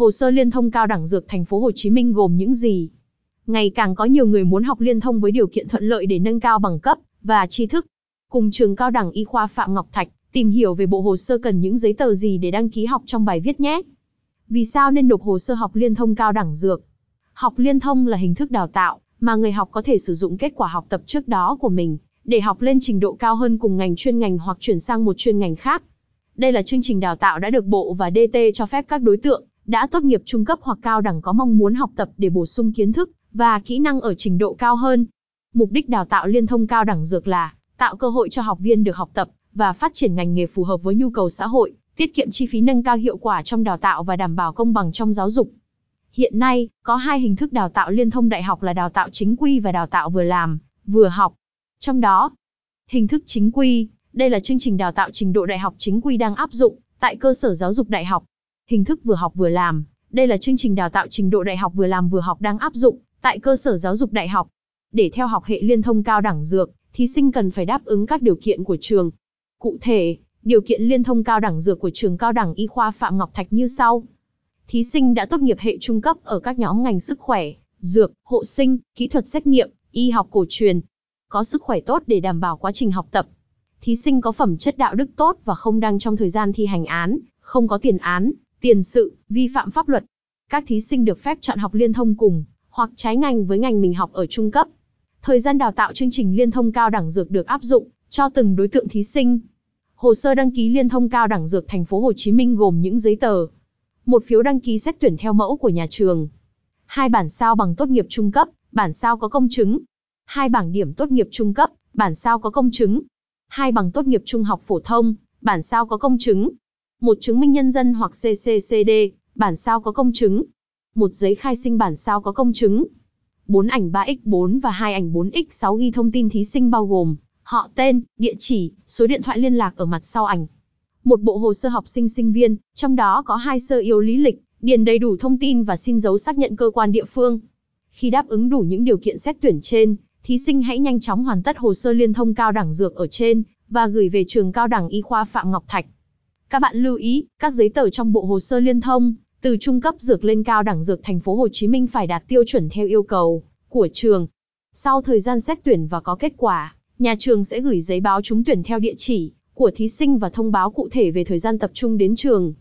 Hồ sơ liên thông cao đẳng dược thành phố Hồ Chí Minh gồm những gì? Ngày càng có nhiều người muốn học liên thông với điều kiện thuận lợi để nâng cao bằng cấp và tri thức. Cùng trường cao đẳng y khoa Phạm Ngọc Thạch, tìm hiểu về bộ hồ sơ cần những giấy tờ gì để đăng ký học trong bài viết nhé. Vì sao nên nộp hồ sơ học liên thông cao đẳng dược? Học liên thông là hình thức đào tạo mà người học có thể sử dụng kết quả học tập trước đó của mình để học lên trình độ cao hơn cùng ngành chuyên ngành hoặc chuyển sang một chuyên ngành khác. Đây là chương trình đào tạo đã được Bộ và DT cho phép các đối tượng đã tốt nghiệp trung cấp hoặc cao đẳng có mong muốn học tập để bổ sung kiến thức và kỹ năng ở trình độ cao hơn. Mục đích đào tạo liên thông cao đẳng dược là tạo cơ hội cho học viên được học tập và phát triển ngành nghề phù hợp với nhu cầu xã hội, tiết kiệm chi phí nâng cao hiệu quả trong đào tạo và đảm bảo công bằng trong giáo dục. Hiện nay, có hai hình thức đào tạo liên thông đại học là đào tạo chính quy và đào tạo vừa làm, vừa học. Trong đó, hình thức chính quy, đây là chương trình đào tạo trình độ đại học chính quy đang áp dụng tại cơ sở giáo dục đại học. Hình thức vừa học vừa làm, đây là chương trình đào tạo trình độ đại học vừa làm vừa học đang áp dụng tại cơ sở giáo dục đại học. Để theo học hệ liên thông cao đẳng dược, thí sinh cần phải đáp ứng các điều kiện của trường. Cụ thể, điều kiện liên thông cao đẳng dược của trường cao đẳng y khoa Phạm Ngọc Thạch như sau. Thí sinh đã tốt nghiệp hệ trung cấp ở các nhóm ngành sức khỏe, dược, hộ sinh, kỹ thuật xét nghiệm, y học cổ truyền. Có sức khỏe tốt để đảm bảo quá trình học tập. Thí sinh có phẩm chất đạo đức tốt và không đang trong thời gian thi hành án, không có tiền án, tiền sự, vi phạm pháp luật. Các thí sinh được phép chọn học liên thông cùng, hoặc trái ngành với ngành mình học ở trung cấp. Thời gian đào tạo chương trình liên thông cao đẳng dược được áp dụng cho từng đối tượng thí sinh. Hồ sơ đăng ký liên thông cao đẳng dược thành phố Hồ Chí Minh gồm những giấy tờ: một phiếu đăng ký xét tuyển theo mẫu của nhà trường, hai bản sao bằng tốt nghiệp trung cấp, bản sao có công chứng, hai bảng điểm tốt nghiệp trung cấp, bản sao có công chứng, hai bằng tốt nghiệp trung học phổ thông, bản sao có công chứng, một chứng minh nhân dân hoặc CCCD, bản sao có công chứng, một giấy khai sinh bản sao có công chứng, 4 ảnh 3x4 và 2 ảnh 4x6 ghi thông tin thí sinh bao gồm họ tên, địa chỉ, số điện thoại liên lạc ở mặt sau ảnh. Một bộ hồ sơ học sinh sinh viên, trong đó có hai sơ yếu lý lịch, điền đầy đủ thông tin và xin dấu xác nhận cơ quan địa phương. Khi đáp ứng đủ những điều kiện xét tuyển trên, thí sinh hãy nhanh chóng hoàn tất hồ sơ liên thông cao đẳng dược ở trên và gửi về trường cao đẳng y khoa Phạm Ngọc Thạch. Các bạn lưu ý, các giấy tờ trong bộ hồ sơ liên thông từ trung cấp dược lên cao đẳng dược thành phố Hồ Chí Minh phải đạt tiêu chuẩn theo yêu cầu của trường. Sau thời gian xét tuyển và có kết quả, nhà trường sẽ gửi giấy báo trúng tuyển theo địa chỉ của thí sinh và thông báo cụ thể về thời gian tập trung đến trường.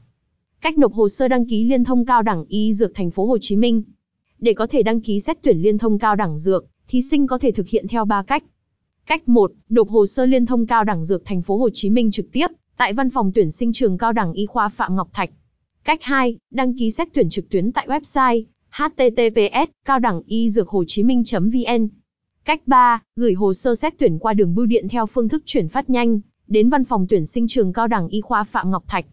Cách nộp hồ sơ đăng ký liên thông cao đẳng y dược thành phố Hồ Chí Minh. Để có thể đăng ký xét tuyển liên thông cao đẳng dược, thí sinh có thể thực hiện theo 3 cách. Cách 1, nộp hồ sơ liên thông cao đẳng dược thành phố Hồ Chí Minh trực tiếp tại văn phòng tuyển sinh trường cao đẳng y khoa Phạm Ngọc Thạch. Cách 2, đăng ký xét tuyển trực tuyến tại website https cao đẳng y dược hồ chí minh.vn. Cách 3, gửi hồ sơ xét tuyển qua đường bưu điện theo phương thức chuyển phát nhanh đến văn phòng tuyển sinh trường cao đẳng y khoa Phạm Ngọc Thạch.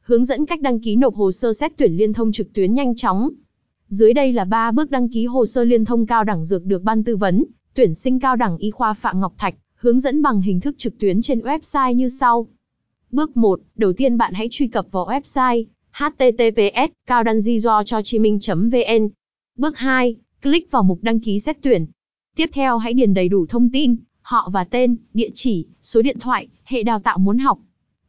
Hướng dẫn cách đăng ký nộp hồ sơ xét tuyển liên thông trực tuyến nhanh chóng. Dưới đây là 3 bước đăng ký hồ sơ liên thông cao đẳng dược được ban tư vấn, tuyển sinh cao đẳng y khoa Phạm Ngọc Thạch, hướng dẫn bằng hình thức trực tuyến trên website như sau. Bước 1, đầu tiên bạn hãy truy cập vào website https://caodandizuochochim.in.vn. Bước 2, click vào mục đăng ký xét tuyển. Tiếp theo hãy điền đầy đủ thông tin, họ và tên, địa chỉ, số điện thoại, hệ đào tạo muốn học.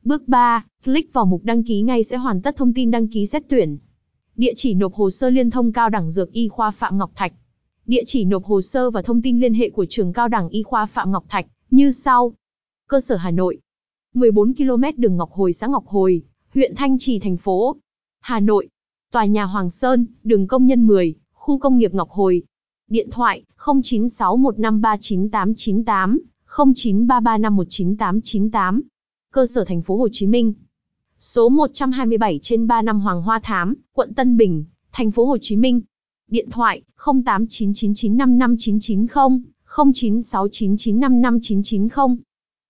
Bước 3, click vào mục đăng ký ngay sẽ hoàn tất thông tin đăng ký xét tuyển. Địa chỉ nộp hồ sơ liên thông cao đẳng dược y khoa Phạm Ngọc Thạch. Địa chỉ nộp hồ sơ và thông tin liên hệ của trường cao đẳng y khoa Phạm Ngọc Thạch như sau. Cơ sở Hà Nội. 14 km đường Ngọc Hồi xã Ngọc Hồi, huyện Thanh Trì thành phố Hà Nội. Tòa nhà Hoàng Sơn, đường Công nhân 10, khu công nghiệp Ngọc Hồi. Điện thoại 0961539898, 0933519898. Cơ sở thành phố Hồ Chí Minh. Số 127 trên 3 năm Hoàng Hoa Thám, quận Tân Bình, thành phố Hồ Chí Minh. Điện thoại 0899955990, 0969955990.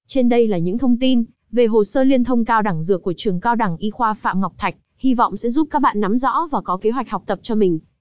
Trên đây là những thông tin về hồ sơ liên thông cao đẳng dược của trường cao đẳng y khoa Phạm Ngọc Thạch, hy vọng sẽ giúp các bạn nắm rõ và có kế hoạch học tập cho mình.